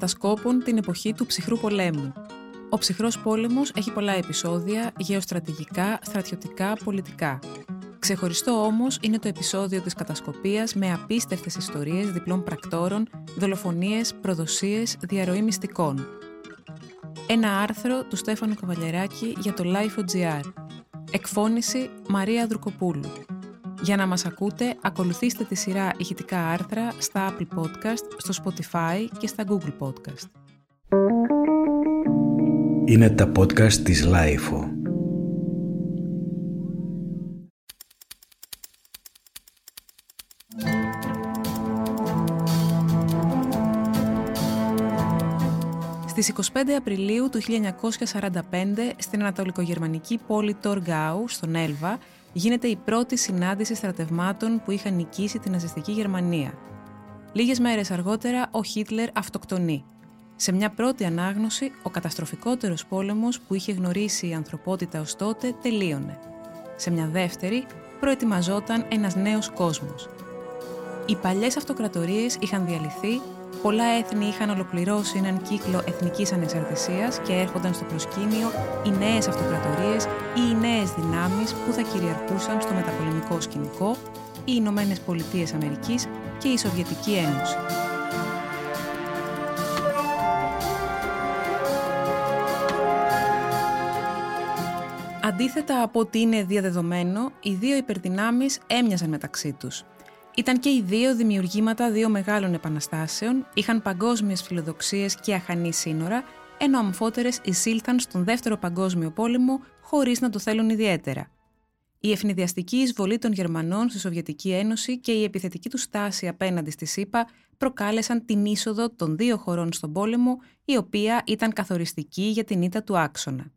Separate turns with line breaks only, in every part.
κατασκόπων την εποχή του ψυχρού πολέμου. Ο ψυχρός πόλεμος έχει πολλά επεισόδια, γεωστρατηγικά, στρατιωτικά, πολιτικά. Ξεχωριστό όμως είναι το επεισόδιο της κατασκοπίας με απίστευτες ιστορίες διπλών πρακτόρων, δολοφονίες, προδοσίες, διαρροή μυστικών. Ένα άρθρο του Στέφανου Καβαλιεράκη για το Life.gr. Εκφώνηση Μαρία Δρουκοπούλου. Για να μας ακούτε, ακολουθήστε τη σειρά ηχητικά άρθρα στα Apple Podcast, στο Spotify και στα Google Podcast.
Είναι τα podcast της Lifeo.
Στις 25 Απριλίου του 1945, στην ανατολικογερμανική πόλη Τοργάου, στον Έλβα, γίνεται η πρώτη συνάντηση στρατευμάτων που είχαν νικήσει την ναζιστική Γερμανία. Λίγες μέρες αργότερα, ο Χίτλερ αυτοκτονεί. Σε μια πρώτη ανάγνωση, ο καταστροφικότερος πόλεμος που είχε γνωρίσει η ανθρωπότητα ως τότε τελείωνε. Σε μια δεύτερη, προετοιμαζόταν ένας νέος κόσμος. Οι παλιές αυτοκρατορίες είχαν διαλυθεί πολλά έθνη είχαν ολοκληρώσει έναν κύκλο εθνικής ανεξαρτησίας και έρχονταν στο προσκήνιο οι νέες αυτοκρατορίες ή οι νέες δυνάμεις που θα κυριαρχούσαν στο μεταπολεμικό σκηνικό, οι Ηνωμένες Πολιτείες Αμερικής και η Σοβιετική Ένωση. Αντίθετα από ό,τι είναι διαδεδομένο, οι δύο υπερδυνάμεις έμοιαζαν μεταξύ τους – ήταν και οι δύο δημιουργήματα δύο μεγάλων επαναστάσεων, είχαν παγκόσμιες φιλοδοξίες και αχανή σύνορα, ενώ αμφότερες εισήλθαν στον Δεύτερο Παγκόσμιο Πόλεμο χωρίς να το θέλουν ιδιαίτερα. Η ευνηδιαστική εισβολή των Γερμανών στη Σοβιετική Ένωση και η επιθετική τους στάση απέναντι στη ΣΥΠΑ προκάλεσαν την είσοδο των δύο χωρών στον πόλεμο, η οποία ήταν καθοριστική για την ήττα του άξονα.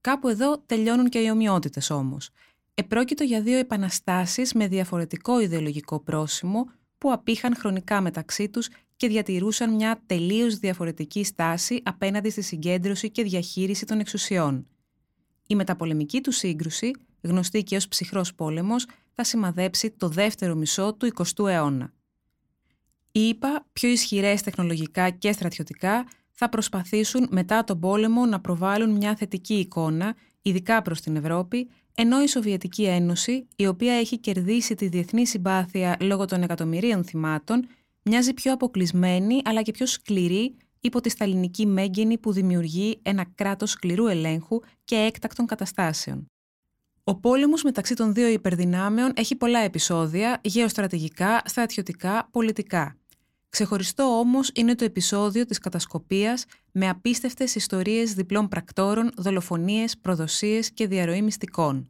Κάπου εδώ τελειώνουν και οι ομοιότητες όμως. Επρόκειτο για δύο επαναστάσεις με διαφορετικό ιδεολογικό πρόσημο που απήχαν χρονικά μεταξύ τους και διατηρούσαν μια τελείως διαφορετική στάση απέναντι στη συγκέντρωση και διαχείριση των εξουσιών. Η μεταπολεμική του σύγκρουση, γνωστή και ως ψυχρός πόλεμος, θα σημαδέψει το δεύτερο μισό του 20ου αιώνα. Οι ΙΠΑ, πιο ισχυρές τεχνολογικά και στρατιωτικά, θα προσπαθήσουν μετά τον πόλεμο να προβάλλουν μια θετική εικόνα, ειδικά προς την Ευρώπη, ενώ η Σοβιετική Ένωση, η οποία έχει κερδίσει τη διεθνή συμπάθεια λόγω των εκατομμυρίων θυμάτων, μοιάζει πιο αποκλεισμένη αλλά και πιο σκληρή υπό τη σταλινική μέγενη που δημιουργεί ένα κράτος σκληρού ελέγχου και έκτακτων καταστάσεων. Ο πόλεμος μεταξύ των δύο υπερδυνάμεων έχει πολλά επεισόδια, γεωστρατηγικά, στρατιωτικά, πολιτικά. Ξεχωριστό όμως είναι το επεισόδιο της κατασκοπίας με απίστευτες ιστορίες διπλών πρακτόρων, δολοφονίες, προδοσίες και διαρροή μυστικών.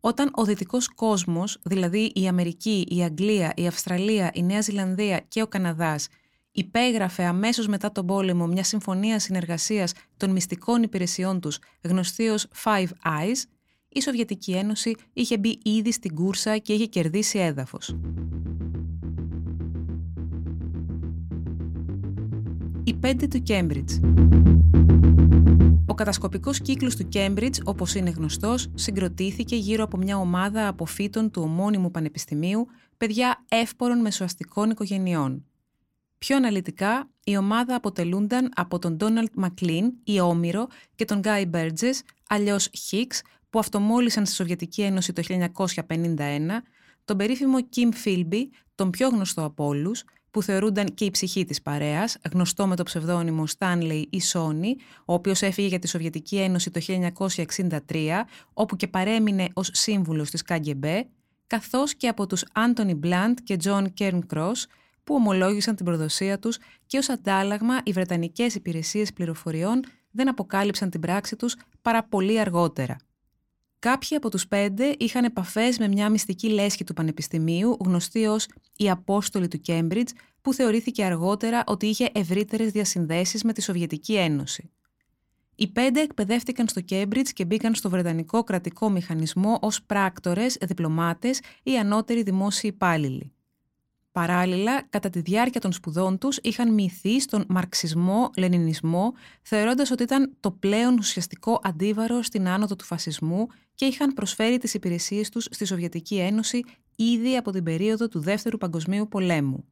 Όταν ο δυτικός κόσμος, δηλαδή η Αμερική, η Αγγλία, η Αυστραλία, η Νέα Ζηλανδία και ο Καναδάς, υπέγραφε αμέσως μετά τον πόλεμο μια συμφωνία συνεργασίας των μυστικών υπηρεσιών τους γνωστή ως Five Eyes, η Σοβιετική Ένωση είχε μπει ήδη στην κούρσα και είχε κερδίσει έδαφος. Οι πέντε του Κέμπριτζ. Ο κατασκοπικός κύκλος του Κέμπριτζ, όπως είναι γνωστός, συγκροτήθηκε γύρω από μια ομάδα αποφύτων του ομώνυμου πανεπιστημίου, παιδιά εύπορων μεσοαστικών οικογενειών. Πιο αναλυτικά, η ομάδα αποτελούνταν από τον Ντόναλτ Μακλίν, η Όμηρο, και τον Γκάι Μπέρτζες, αλλιώς Χίξ, που αυτομόλυσαν στη Σοβιετική Ένωση το 1951, τον περίφημο Κιμ Φίλμπι, τον πιο γνωστό από όλους, που θεωρούνταν και η ψυχή της παρέας, γνωστό με το ψευδόνυμο Stanley ή Sony, ο οποίος έφυγε για τη Σοβιετική Ένωση το 1963, όπου και παρέμεινε ως σύμβουλος της KGB, καθώς και από τους Anthony Blunt και John Cairncross, που ομολόγησαν την προδοσία τους και ως αντάλλαγμα οι Βρετανικές υπηρεσίες πληροφοριών δεν αποκάλυψαν την πράξη τους παρά πολύ αργότερα. Κάποιοι από τους πέντε είχαν επαφές με μια μυστική λέσχη του Πανεπιστημίου, γνωστή ως η Απόστολη του Κέμπριτζ, που θεωρήθηκε αργότερα ότι είχε ευρύτερες διασυνδέσεις με τη Σοβιετική Ένωση. Οι πέντε εκπαιδεύτηκαν στο Κέμπριτζ και μπήκαν στο Βρετανικό κρατικό μηχανισμό ως πράκτορες, διπλωμάτες ή ανώτεροι δημόσιοι υπάλληλοι. Παράλληλα, κατά τη διάρκεια των σπουδών τους είχαν μυθεί στον μαρξισμό, λενινισμό, θεωρώντας ότι ήταν το πλέον ουσιαστικό αντίβαρο στην άνοδο του φασισμού και είχαν προσφέρει τις υπηρεσίες τους στη Σοβιετική Ένωση ήδη από την περίοδο του Δεύτερου Παγκοσμίου Πολέμου.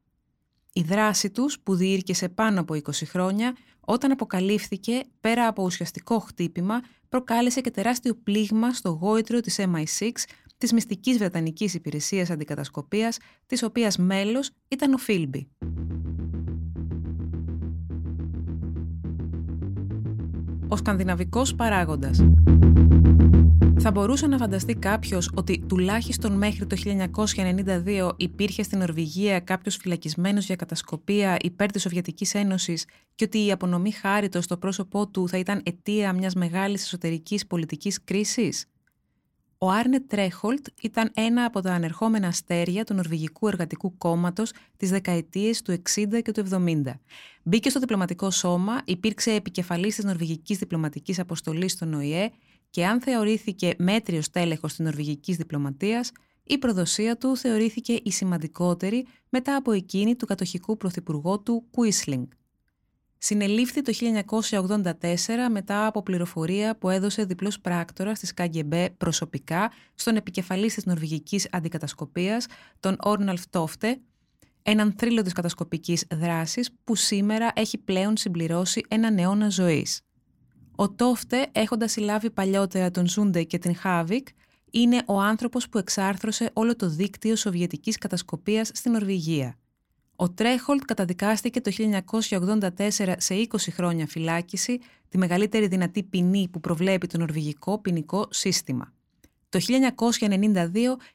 Η δράση τους, που διήρκεσε πάνω από 20 χρόνια, όταν αποκαλύφθηκε, πέρα από ουσιαστικό χτύπημα, προκάλεσε και τεράστιο πλήγμα στο γόητρο της MI6, της μυστικής Βρετανικής Υπηρεσίας Αντικατασκοπίας, της οποίας μέλος ήταν ο Φίλμπι. Ο σκανδιναβικός παράγοντας θα μπορούσε να φανταστεί κάποιος ότι τουλάχιστον μέχρι το 1992 υπήρχε στην Νορβηγία κάποιος φυλακισμένος για κατασκοπία υπέρ της Σοβιετικής Ένωσης και ότι η απονομή χάριτος στο πρόσωπό του θα ήταν αιτία μιας μεγάλης εσωτερικής πολιτικής κρίσης; Ο Άρνε Τρέχολτ ήταν ένα από τα ανερχόμενα αστέρια του Νορβηγικού Εργατικού Κόμματος τι δεκαετίες του 60 και του 70. Μπήκε στο διπλωματικό σώμα, υπήρξε επικεφαλής της Νορβηγικής Διπλωματικής Αποστολής στον ΟΗΕ και αν θεωρήθηκε μέτριος τέλεχος της νορβηγικής διπλωματίας, η προδοσία του θεωρήθηκε η σημαντικότερη μετά από εκείνη του κατοχικού πρωθυπουργού του Κουίσλινγκ. Συνελήφθη το 1984 μετά από πληροφορία που έδωσε διπλός πράκτορας της ΚΑΓΚΕΜΠΕ προσωπικά στον επικεφαλής της νορβηγικής αντικατασκοπίας, τον Όρναλφ Τόφτε, έναν θρύλο της κατασκοπικής δράσης που σήμερα έχει πλέον συμπληρώσει έναν αιώνα ζωής. Ο Τόφτε, έχοντας συλλάβει παλιότερα τον Ζούντε και την Χάβικ, είναι ο άνθρωπος που εξάρθρωσε όλο το δίκτυο σοβιετικής κατασκοπίας στην Νορβηγία. Ο Τρέχολτ καταδικάστηκε το 1984 σε 20 χρόνια φυλάκιση, τη μεγαλύτερη δυνατή ποινή που προβλέπει το νορβηγικό ποινικό σύστημα. Το 1992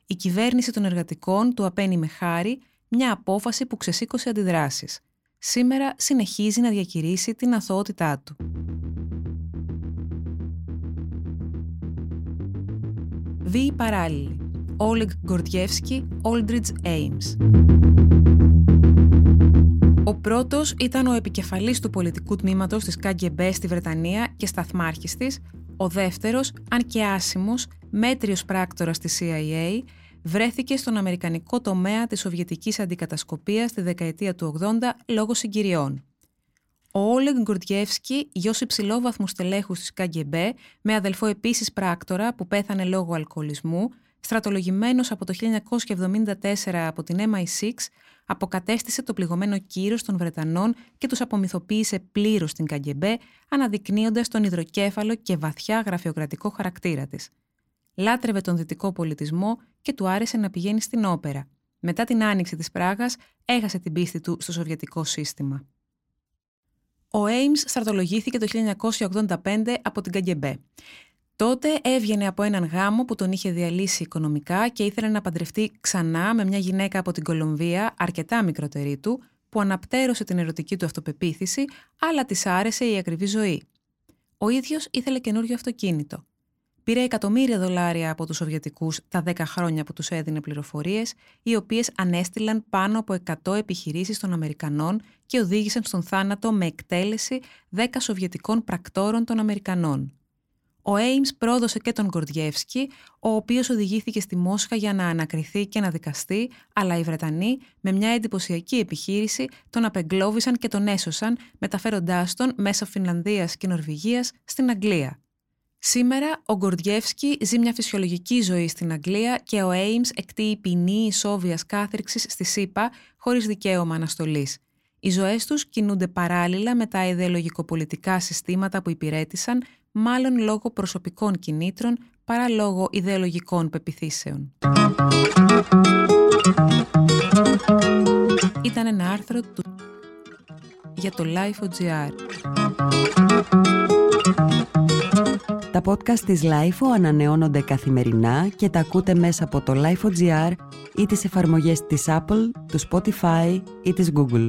η κυβέρνηση των εργατικών του απένει με χάρη μια απόφαση που ξεσήκωσε αντιδράσεις. Σήμερα συνεχίζει να διακηρύσει την αθωότητά του. Βίοι παράλληλοι. Όλεγ Γκορτιεύσκι, Όλντριτζ Ames. Ο πρώτος ήταν ο επικεφαλής του πολιτικού τμήματος της ΚΑΓΚΕΜΠΕ στη Βρετανία και σταθμάρχης της, ο δεύτερος, αν και άσημος, μέτριος πράκτορας της CIA, βρέθηκε στον αμερικανικό τομέα της Σοβιετικής Αντικατασκοπίας τη δεκαετία του 80 λόγω συγκυριών. Ο Όλεγκ Γκουρτιεύσκι, γιος υψηλόβαθμου στελέχους της ΚΑΓΚΕΜΠΕ, με αδελφό επίσης πράκτορα που πέθανε λόγω αλκοολισμού, στρατολογημένος από το 1974 από την MI6, αποκατέστησε το πληγωμένο κύρος των Βρετανών και τους απομυθοποίησε πλήρως στην ΚΑΓΚΕΜΠΕ, αναδεικνύοντας τον υδροκέφαλο και βαθιά γραφειοκρατικό χαρακτήρα της. Λάτρευε τον δυτικό πολιτισμό και του άρεσε να πηγαίνει στην όπερα. Μετά την άνοιξη της Πράγας, έχασε την πίστη του στο σοβιετικό σύστημα. Ο Ames στρατολογήθηκε το 1985 από την Καγκεμπέ. Τότε έβγαινε από έναν γάμο που τον είχε διαλύσει οικονομικά και ήθελε να παντρευτεί ξανά με μια γυναίκα από την Κολομβία, αρκετά μικρότερη του, που αναπτέρωσε την ερωτική του αυτοπεποίθηση, αλλά της άρεσε η ακριβή ζωή. Ο ίδιος ήθελε καινούριο αυτοκίνητο. Πήρε εκατομμύρια δολάρια από τους Σοβιετικούς τα 10 χρόνια που τους έδινε πληροφορίες, οι οποίες ανέστηλαν πάνω από 100 επιχειρήσεις των Αμερικανών και οδήγησαν στον θάνατο με εκτέλεση 10 Σοβιετικών πρακτόρων των Αμερικανών. Ο Ames πρόδωσε και τον Γκορδιεύσκι, ο οποίος οδηγήθηκε στη Μόσχα για να ανακριθεί και να δικαστεί, αλλά οι Βρετανοί, με μια εντυπωσιακή επιχείρηση, τον απεγκλώβησαν και τον έσωσαν, μεταφέροντάς τον μέσα Φινλανδίας και Νορβηγίας στην Αγγλία. Σήμερα, ο Γκορδιεύσκι ζει μια φυσιολογική ζωή στην Αγγλία και ο Έιμς εκτείει ποινή ισόβιας κάθριξης στη ΣΥΠΑ χωρίς δικαίωμα αναστολής. Οι ζωές τους κινούνται παράλληλα με τα ιδεολογικοπολιτικά συστήματα που υπηρέτησαν, μάλλον λόγω προσωπικών κινήτρων παρά λόγω ιδεολογικών πεπιθήσεων. Ήταν ένα άρθρο του για το Life.gr.
Τα podcast της LIFO ανανεώνονται καθημερινά και τα ακούτε μέσα από το LIFO.gr ή τις εφαρμογές της Apple, του Spotify ή της Google.